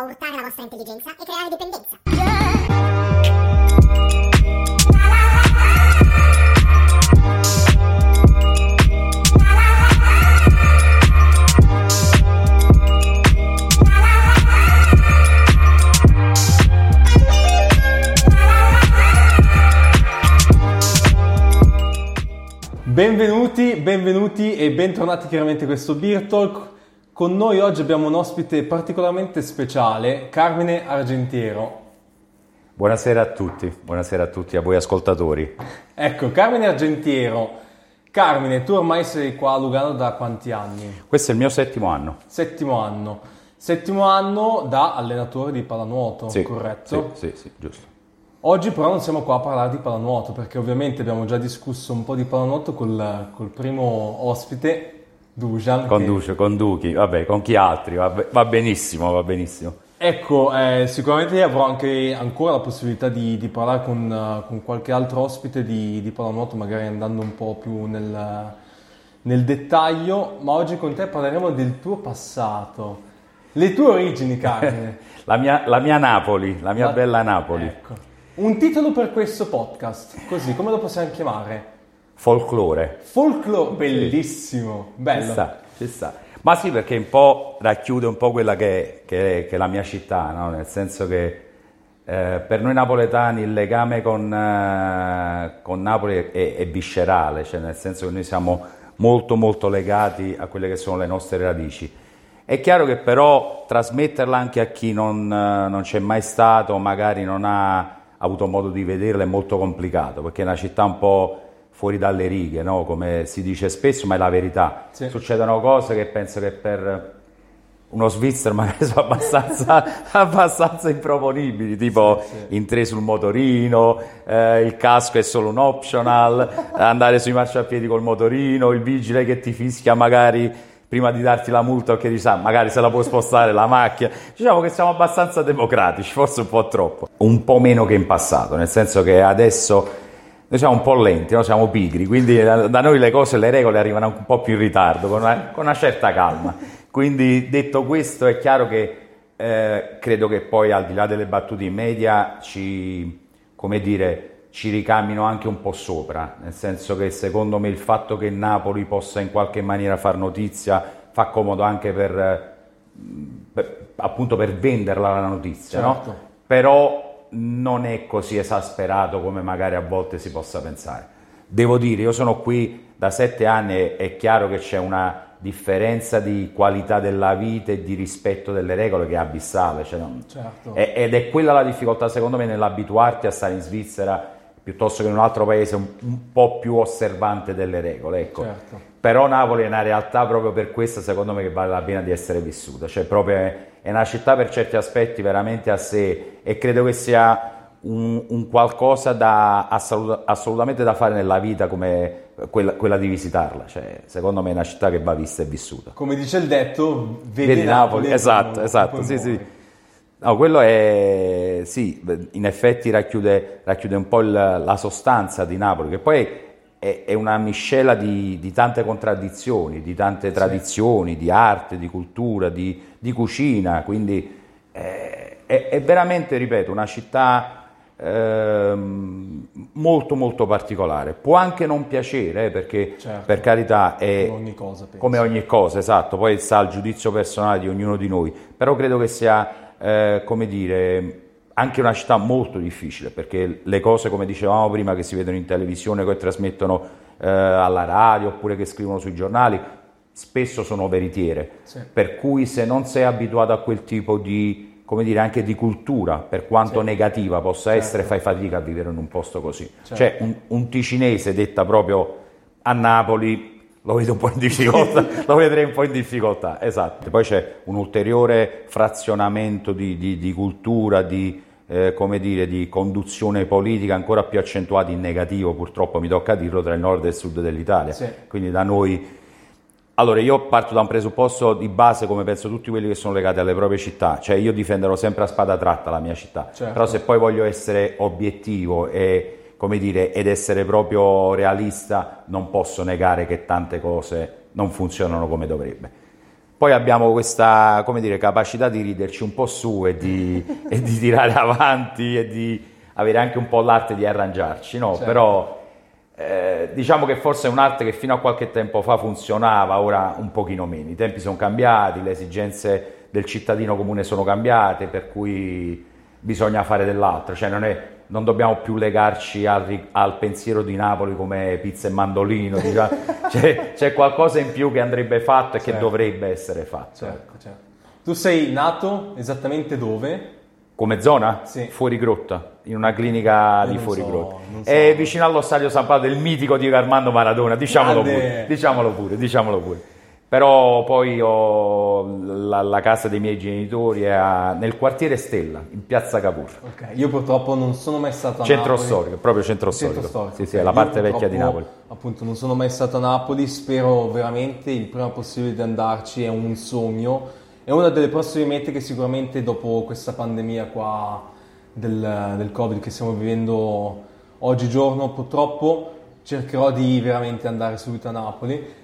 può la vostra intelligenza e creare dipendenza. Benvenuti, benvenuti e bentornati chiaramente a questo Beer Talk. Con noi oggi abbiamo un ospite particolarmente speciale, Carmine Argentiero. Buonasera a tutti, buonasera a tutti, a voi ascoltatori. Ecco, Carmine Argentiero. Carmine, tu ormai sei qua a Lugano da quanti anni? Questo è il mio settimo anno. Settimo anno. Settimo anno da allenatore di pallanuoto, Sì, corretto? Sì, sì, sì, giusto. Oggi però non siamo qua a parlare di pallanuoto perché ovviamente abbiamo già discusso un po' di pallanuoto col, col primo ospite, Dujan. Con che- Duce, con Duchi, vabbè, con chi altri, va, va benissimo, va benissimo. Ecco, eh, sicuramente avrò anche ancora la possibilità di, di parlare con, eh, con qualche altro ospite di, di pallanuoto, magari andando un po' più nel, nel dettaglio, ma oggi con te parleremo del tuo passato, le tue origini, Carmine. La mia, la mia Napoli, la mia Ma- bella Napoli. Ecco. Un titolo per questo podcast, così, come lo possiamo chiamare? Folklore. Folklore, bellissimo, Ci bello. sta, ci sta. Ma sì, perché un po' racchiude un po' quella che, che- che è la mia città, no? Nel senso che eh, per noi napoletani il legame con, eh, con Napoli è, è viscerale, cioè nel senso che noi siamo molto molto legati a quelle che sono le nostre radici. È chiaro che però trasmetterla anche a chi non, eh, non c'è mai stato, magari non ha avuto modo di vederla, è molto complicato, perché è una città un po' fuori dalle righe, no? come si dice spesso, ma è la verità. Sì. Succedono cose che penso che per uno svizzero magari sono abbastanza, abbastanza improponibili, tipo in tre sul motorino, eh, il casco è solo un optional, andare sui marciapiedi col motorino, il vigile che ti fischia magari prima di darti la multa o che dici, "Ah, magari se la puoi spostare la macchina. Diciamo che siamo abbastanza democratici, forse un po' troppo. Un po' meno che in passato, nel senso che adesso noi siamo un po' lenti, no? siamo pigri, quindi da noi le cose, le regole arrivano un po' più in ritardo, con una, con una certa calma. Quindi detto questo è chiaro che eh, credo che poi al di là delle battute in media ci, come dire, ci ricamino anche un po' sopra, nel senso che secondo me il fatto che Napoli possa in qualche maniera far notizia fa comodo anche per, eh, per- appunto per venderla la notizia, Certo. no? però non è così esasperato come magari a volte si possa pensare. Devo dire, io sono qui da sette anni e è chiaro che c'è una differenza di qualità della vita e di rispetto delle regole che è abissale. cioè Certo. ed è quella la difficoltà secondo me nell'abituarti a stare in Svizzera piuttosto che in un altro paese un, un po' più osservante delle regole. Ecco. Certo. Però Napoli è una realtà proprio per questo secondo me che vale la pena di essere vissuta, cioè proprio è, una città per certi aspetti veramente a sé e credo che sia un, un qualcosa da assolut- assolutamente da fare nella vita come quella, quella di visitarla, cioè, secondo me è una città che va vista e vissuta. Come dice il detto, vedi, Vedi Napoli, esatto, come- esatto, sì, sì. muore. No, quello è, sì, in effetti racchiude, racchiude un po' il- la sostanza di Napoli, che poi è, è una miscela di, di tante contraddizioni, di tante tradizioni, di arte, di cultura, di, di cucina, quindi eh, è, è veramente, ripeto, una città ehm, molto molto particolare. Può anche non piacere, eh, perché Certo. per carità è Come ogni cosa, come ogni cosa, esatto, poi sta al giudizio personale di ognuno di noi, però credo che sia, eh, come dire, anche una città molto difficile, perché le cose, come dicevamo prima, che si vedono in televisione, che trasmettono eh, alla radio oppure che scrivono sui giornali, spesso sono veritiere, Sì. per cui se non sei abituato a quel tipo di, come dire, anche di cultura, per quanto negativa possa essere, fai fatica a vivere in un posto così. Certo. Cioè un, un ticinese detta proprio a Napoli lo vedo un po' in difficoltà, lo vedrei un po' in difficoltà, esatto. Poi c'è un ulteriore frazionamento di, di, di cultura, di, eh, come dire, di conduzione politica ancora più accentuati in negativo, purtroppo mi tocca dirlo, tra il nord e il sud dell'Italia. Sì. Quindi da noi... Allora, io parto da un presupposto di base, come penso tutti quelli che sono legati alle proprie città, cioè io difenderò sempre a spada tratta la mia città, Certo. però se poi voglio essere obiettivo e come dire, ed essere proprio realista, non posso negare che tante cose non funzionano come dovrebbe. Poi abbiamo questa come dire, capacità di riderci un po' su e di, e di tirare avanti e di avere anche un po' l'arte di arrangiarci, no? Certo. Però eh, diciamo che forse è un'arte che fino a qualche tempo fa funzionava, ora un pochino meno. I tempi sono cambiati, le esigenze del cittadino comune sono cambiate, per cui bisogna fare dell'altro. Cioè non, è- non dobbiamo più legarci al, al pensiero di Napoli come pizza e mandolino. diciamo. c'è, c'è qualcosa in più che andrebbe fatto e che Certo. dovrebbe essere fatto. Certo, certo. Tu sei nato esattamente dove? Come zona? Sì. Fuori grotta, in una clinica Io di non fuori so, grotta. so. È vicino allo stadio San Paolo del mitico Diego Armando Maradona, diciamolo pure, diciamolo pure, diciamolo pure. Però poi ho la, la casa dei miei genitori è a- nel quartiere Stella, in piazza Cavour. Ok, io purtroppo non sono mai stato a Centro Napoli. storico, proprio centro storico. Centro storico. Sì, sì, ok. è la parte vecchia di Napoli. Appunto, non sono mai stato a Napoli, spero veramente il prima possibile di andarci, è un sogno. È una delle prossime mete che sicuramente dopo questa pandemia qua del, del Covid che stiamo vivendo oggigiorno, purtroppo cercherò di veramente andare subito a Napoli.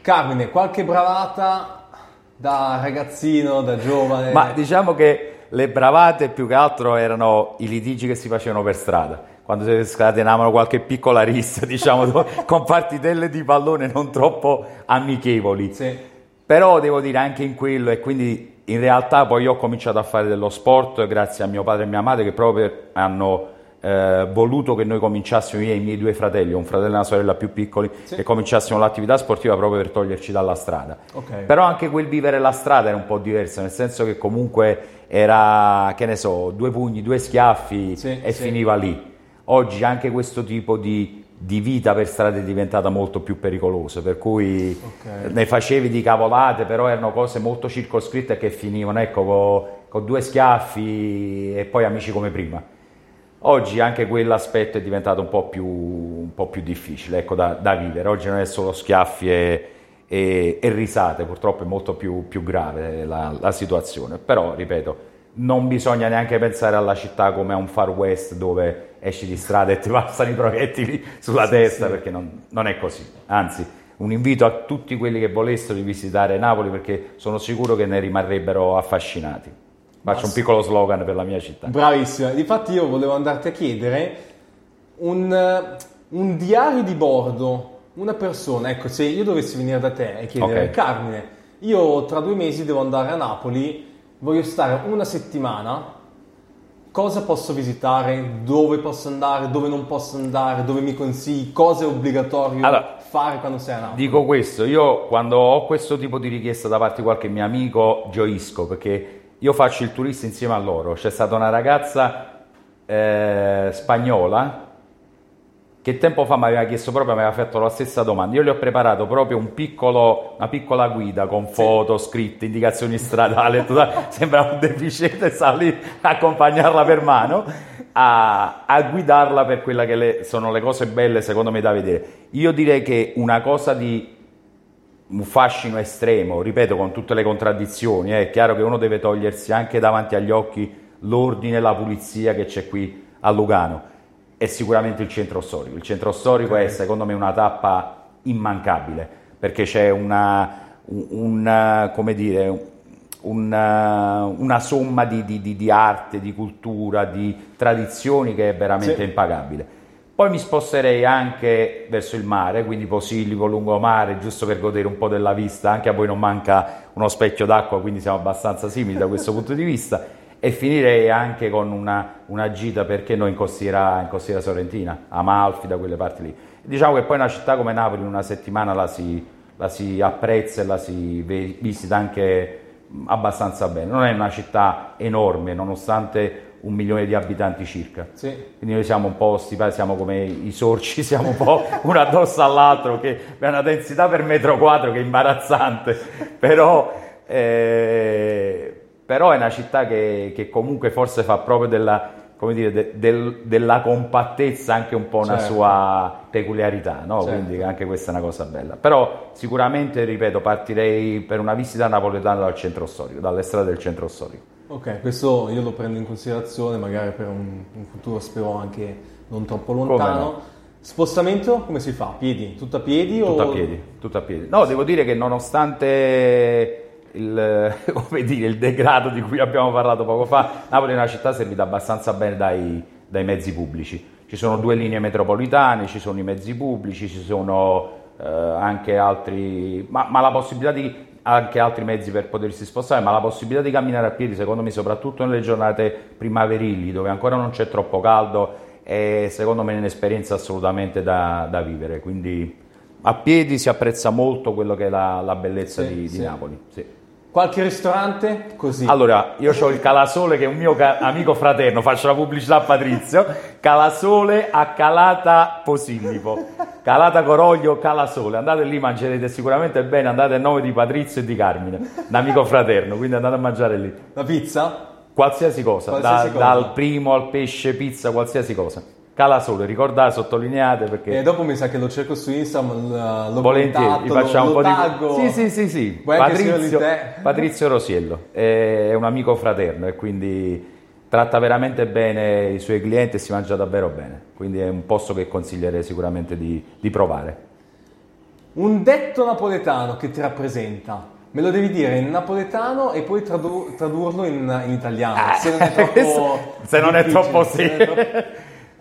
Carmine, qualche bravata da ragazzino, da giovane? Ma diciamo che le bravate più che altro erano i litigi che si facevano per strada. Quando si scatenavano qualche piccola rissa, diciamo, con partitelle di pallone non troppo amichevoli. Sì. Però devo dire anche in quello, e quindi in realtà poi ho cominciato a fare dello sport grazie a mio padre e mia madre che proprio hanno eh, voluto che noi cominciassimo, io e i miei due fratelli, un fratello e una sorella più piccoli, Sì. che cominciassimo l'attività sportiva proprio per toglierci dalla strada. Ok. Però anche quel vivere la strada era un po' diverso, nel senso che comunque era, che ne so, due pugni, due schiaffi Sì, e sì. finiva lì. Oggi anche questo tipo di, di vita per strada è diventata molto più pericolosa, per cui Ok. ne facevi di cavolate, però erano cose molto circoscritte che finivano, ecco, con due schiaffi e poi amici come prima. Oggi anche quell'aspetto è diventato un po' più, un po' più difficile ecco, da, da vivere. Oggi non è solo schiaffi e, e- e risate, purtroppo è molto più, più grave la, la situazione. Però, ripeto, non bisogna neanche pensare alla città come a un far west dove esci di strada e ti passano i proiettili sulla Sì, testa, sì. perché non, non è così. Anzi, un invito a tutti quelli che volessero di visitare Napoli perché sono sicuro che ne rimarrebbero affascinati. Faccio un piccolo slogan per la mia città. Bravissima, difatti io volevo andarti a chiedere un, un diario di bordo, una persona, ecco se io dovessi venire da te e chiedere Ok. Carmine, io tra due mesi devo andare a Napoli, voglio stare una settimana, cosa posso visitare, dove posso andare, dove non posso andare, dove mi consigli, cosa è obbligatorio Allora, fare quando sei a Napoli? Dico questo, io quando ho questo tipo di richiesta da parte di qualche mio amico gioisco perché io faccio il turista insieme a loro. C'è stata una ragazza eh, spagnola che tempo fa mi aveva chiesto proprio, mi aveva fatto la stessa domanda. Io le ho preparato proprio un piccolo, una piccola guida con foto, scritte, indicazioni stradali, sembra un deficiente, sta lì a accompagnarla per mano, a, a guidarla per quelle che le- sono le cose belle secondo me da vedere. Io direi che una cosa di un fascino estremo, ripeto, con tutte le contraddizioni, eh, è chiaro che uno deve togliersi anche davanti agli occhi l'ordine e la pulizia che c'è qui a Lugano è sicuramente il centro storico. Il centro storico è secondo me una tappa immancabile perché c'è una, un- un, come dire, una, una somma di, di- di- di arte, di cultura, di tradizioni che è veramente Sì. impagabile. Poi mi sposterei anche verso il mare, quindi Posillipo, lungomare, giusto per godere un po' della vista, anche a voi non manca uno specchio d'acqua, quindi siamo abbastanza simili da questo punto di vista. E finirei anche con una, una gita, perché no, in costiera, in costiera sorrentina, Amalfi, da quelle parti lì. Diciamo che poi una città come Napoli in una settimana la si, la si apprezza e la si visita anche abbastanza bene. Non è una città enorme, nonostante un milione di abitanti circa. Sì. Quindi noi siamo un po' stipati, siamo come i sorci, siamo un po' uno addosso all'altro, che è una densità per metro quadro che è imbarazzante, però, eh, però è una città che, che comunque forse fa proprio della, come dire, de- del- della compattezza anche un po' una Certo. sua peculiarità, no? Certo. quindi anche questa è una cosa bella. Però sicuramente, ripeto, partirei per una visita napoletana dal centro storico, dalle strade del centro storico. Ok, questo io lo prendo in considerazione, magari per un, un futuro spero anche non troppo Come lontano. no? Spostamento come si fa? Piedi? Tutto a piedi? Tutto o... a piedi, tutto a piedi. No, devo dire che nonostante il, come dire, il degrado di cui abbiamo parlato poco fa, Napoli è una città servita abbastanza bene dai, dai mezzi pubblici. Ci sono due linee metropolitane, ci sono i mezzi pubblici, ci sono eh, anche altri, ma, ma la possibilità di anche altri mezzi per potersi spostare, ma la possibilità di camminare a piedi, secondo me, soprattutto nelle giornate primaverili, dove ancora non c'è troppo caldo, è secondo me un'esperienza assolutamente da, da vivere. Quindi a piedi si apprezza molto quello che è la, la bellezza Sì, di, di sì. Napoli. sì. Qualche ristorante? Così. Allora, io ho il Calasole che è un mio ca- amico fraterno, faccio la pubblicità a Patrizio. Calasole a Calata Posillipo. Calata Coroglio, Calasole. Andate lì, mangerete sicuramente bene. Andate a nome di Patrizio e di Carmine, un amico fraterno, quindi andate a mangiare lì. La pizza? Qualsiasi cosa, Qualsiasi da- cosa. dal primo al pesce, pizza, qualsiasi cosa. Calasole, ricordate, sottolineate perché... E dopo mi sa che lo cerco su Instagram, l- l'ho Volentieri, contatto, facciamo lo, un po' lo di... taggo. Sì, sì, sì, sì. Patrizio. Patrizio Rosiello è un amico fraterno e quindi tratta veramente bene i suoi clienti e si mangia davvero bene. Quindi è un posto che consiglierei sicuramente di, di provare. Un detto napoletano che ti rappresenta. Me lo devi dire in napoletano e poi tradu- tradurlo in, in italiano. se non è troppo, se non è troppo sì.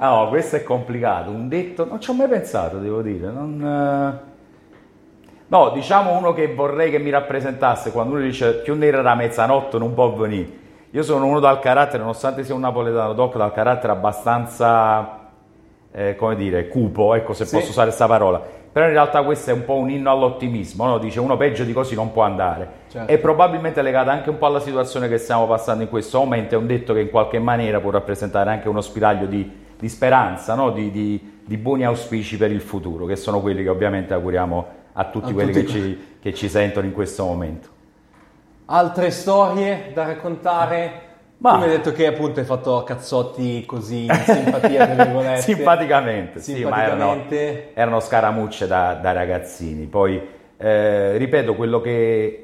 Ah, no, questo è complicato. Un detto, non ci ho mai pensato, devo dire. Non, eh. No, diciamo uno che vorrei che mi rappresentasse quando uno dice più nera da mezzanotte non può venire. Io sono uno dal carattere, nonostante sia un napoletano doc, dal carattere abbastanza, eh, come dire, cupo, ecco se Sì. posso usare questa parola. Però in realtà questo è un po' un inno all'ottimismo, no? dice uno peggio di così non può andare. Certo. E probabilmente legato anche un po' alla situazione che stiamo passando in questo momento, è un detto che in qualche maniera può rappresentare anche uno spiraglio di, di speranza, no? di, di- di buoni auspici per il futuro, che sono quelli che ovviamente auguriamo a tutti A quelli tutti che, ci, che ci sentono in questo momento. Altre storie da raccontare? Ma- Tu mi hai detto che appunto hai fatto cazzotti così in simpatia, tra virgolette. Simpaticamente, sì, ma erano, Simpaticamente. erano scaramucce da, da ragazzini. Poi, eh, ripeto, quello che...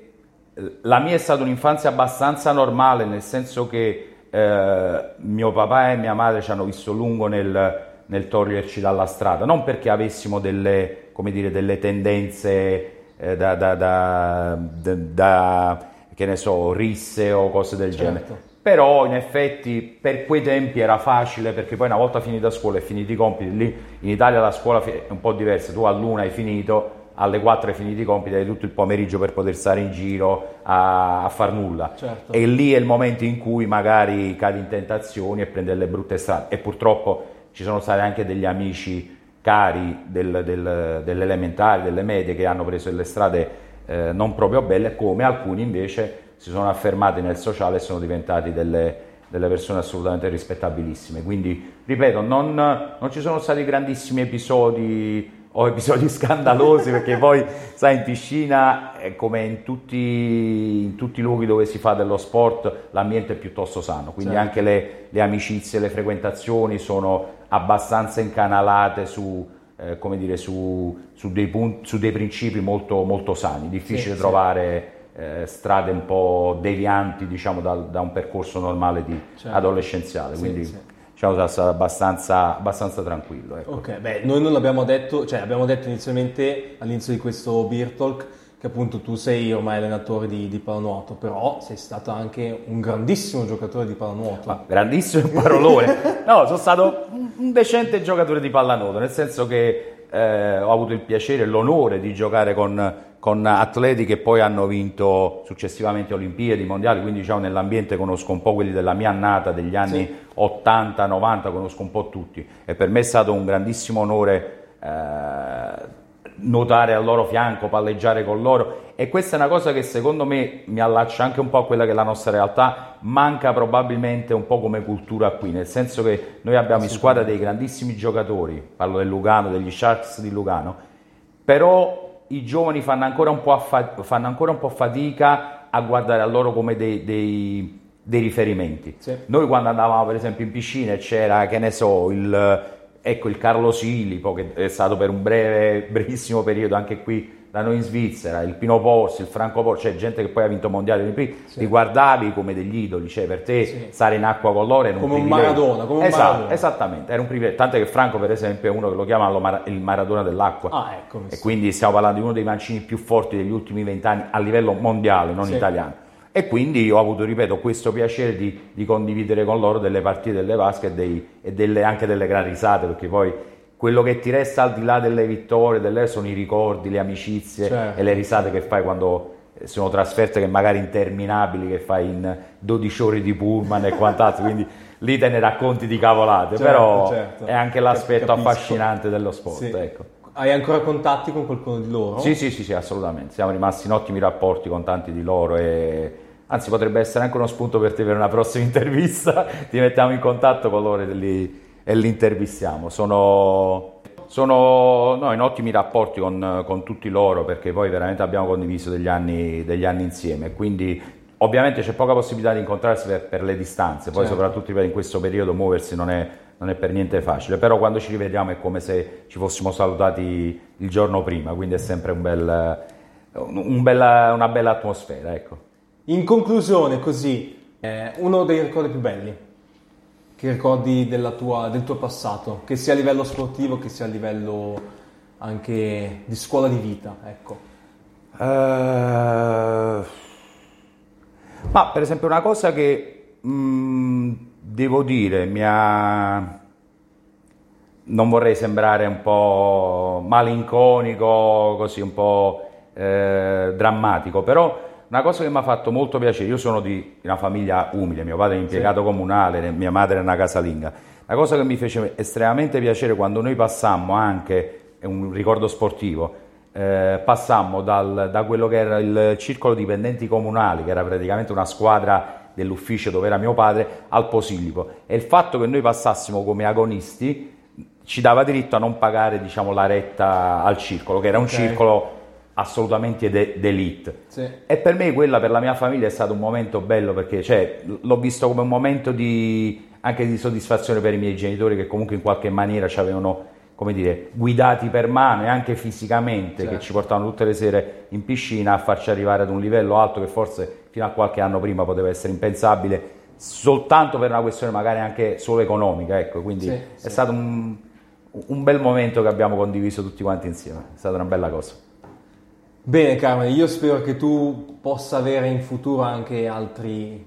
La mia è stata un'infanzia abbastanza normale, nel senso che eh, mio papà e mia madre ci hanno visto lungo nel, nel toglierci dalla strada, non perché avessimo delle, come dire, delle tendenze eh, da, da- da- da- che ne so, risse o cose del Certo. genere. Però in effetti per quei tempi era facile perché poi una volta finita scuola e finiti i compiti, lì in Italia la scuola è un po' diversa, tu all'una hai finito, alle 4 hai finito i compiti, hai tutto il pomeriggio per poter stare in giro a, a far nulla. Certo. E lì è il momento in cui magari cadi in tentazioni e prendi delle brutte strade. E purtroppo ci sono stati anche degli amici cari del- del- delle elementari, delle medie che hanno preso delle strade eh, non proprio belle, come alcuni invece si sono affermati nel sociale e sono diventati delle, delle persone assolutamente rispettabilissime. Quindi, ripeto, non, non ci sono stati grandissimi episodi o episodi scandalosi perché poi, sai, in piscina, è come in tutti, in tutti i luoghi dove si fa dello sport, l'ambiente è piuttosto sano, quindi Certo. anche le, le amicizie, le frequentazioni sono abbastanza incanalate su, eh, come dire, su, su dei punti, su dei principi molto, molto sani. Difficile Sì, trovare eh, strade un po' devianti, diciamo, dal- da un percorso normale di Certo. adolescenziale. Sì, Quindi sì. Diciamo stato abbastanza, abbastanza tranquillo. Ecco. Ok, beh, noi non l'abbiamo detto, cioè abbiamo detto inizialmente all'inizio di questo Beer Talk che appunto tu sei ormai allenatore di, di pallanuoto, però sei stato anche un grandissimo giocatore di pallanuoto. Ma grandissimo parolone. No, sono stato un- un decente giocatore di pallanuoto, nel senso che eh, ho avuto il piacere e l'onore di giocare con, con atleti che poi hanno vinto successivamente Olimpiadi, Mondiali, quindi diciamo nell'ambiente conosco un po' quelli della mia annata, degli anni 80-90, conosco un po' tutti. E per me è stato un grandissimo onore eh, nuotare al loro fianco, palleggiare con loro. E questa è una cosa che secondo me mi allaccia anche un po' a quella che è la nostra realtà, manca probabilmente un po' come cultura qui, nel senso che noi abbiamo in squadra dei grandissimi giocatori, parlo del Lugano, degli Sharks di Lugano, però i giovani fanno ancora un po', affa- fanno ancora un po fatica a guardare a loro come dei, dei, dei riferimenti. Sì. Noi quando andavamo per esempio in piscina e c'era, che ne so, il, ecco, il Carlo Silipo che è stato per un breve, brevissimo periodo anche qui da noi in Svizzera, il Pino Porsi, il Franco Porsi, c'è gente che poi ha vinto mondiali olimpici, Sì. li guardavi come degli idoli, cioè per te Sì. stare in acqua con loro era un Come un privilegio. Maradona, come un Esatto, Maradona. Esattamente, era un privilegio, tant'è che Franco per esempio è uno che lo Mara- il Maradona dell'acqua. Ah, ecco. E sa. quindi stiamo parlando di uno dei mancini più forti degli ultimi vent'anni a livello mondiale, non Sì. italiano. E quindi ho avuto, ripeto, questo piacere di, di condividere con loro delle partite delle vasche e, dei- e delle- anche delle gran risate, perché poi quello che ti resta al di là delle vittorie delle, sono i ricordi, le amicizie Certo. e le risate che fai quando eh, sono trasferte che magari interminabili, che fai in 12 ore di pullman e quant'altro, quindi lì te ne racconti di cavolate, Certo, però certo. è anche l'aspetto Capisco. affascinante dello sport. Sì. Ecco. Hai ancora contatti con qualcuno di loro? Sì, sì, sì, sì, assolutamente. Siamo rimasti in ottimi rapporti con tanti di loro e anzi potrebbe essere anche uno spunto per te per una prossima intervista. Ti mettiamo in contatto con loro e li, e li intervistiamo. Sono, sono no, in ottimi rapporti con, con tutti loro perché poi veramente abbiamo condiviso degli anni, degli anni insieme. Quindi ovviamente c'è poca possibilità di incontrarsi per, per le distanze, poi Certo. soprattutto in questo periodo muoversi non è, non è per niente facile, però quando ci rivediamo è come se ci fossimo salutati il giorno prima, quindi è sempre un bel, un bella- una bella atmosfera. Ecco. In conclusione, così, eh, uno dei ricordi più belli che ricordi tua- del tuo passato, che sia a livello sportivo, che sia a livello anche di scuola di vita, ecco. Eh, ma per esempio una cosa che mh, devo dire mi ha... Non vorrei sembrare un po' malinconico, così un po' eh, drammatico, però una cosa che mi ha fatto molto piacere, io sono di una famiglia umile, mio padre è impiegato comunale, mia madre è una casalinga, la cosa che mi fece estremamente piacere quando noi passammo anche, è un ricordo sportivo, eh, passammo dal- da quello che era il circolo dipendenti comunali, che era praticamente una squadra dell'ufficio dove era mio padre, al Posillipo. E il fatto che noi passassimo come agonisti ci dava diritto a non pagare diciamo, la retta al circolo, che era un Ok. circolo assolutamente de- d'elite. Sì. E per me quella, per la mia famiglia, è stato un momento bello perché cioè, l'ho visto come un momento di, anche di soddisfazione per i miei genitori che comunque in qualche maniera ci avevano come dire, guidati per mano e anche fisicamente, Certo. che ci portavano tutte le sere in piscina a farci arrivare ad un livello alto che forse fino a qualche anno prima poteva essere impensabile, soltanto per una questione magari anche solo economica. Ecco. Quindi Sì, è sì. stato un, un bel momento che abbiamo condiviso tutti quanti insieme, è stata una bella cosa. Bene Carmen, io spero che tu possa avere in futuro anche altri,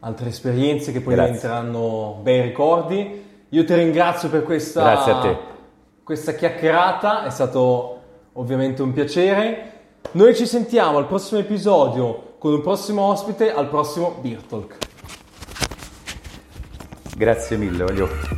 altre esperienze che poi Grazie. diventeranno bei ricordi. Io ti ringrazio per questa, questa chiacchierata, è stato ovviamente un piacere. Noi ci sentiamo al prossimo episodio con un prossimo ospite al prossimo Beer Talk. Grazie mille, voglio...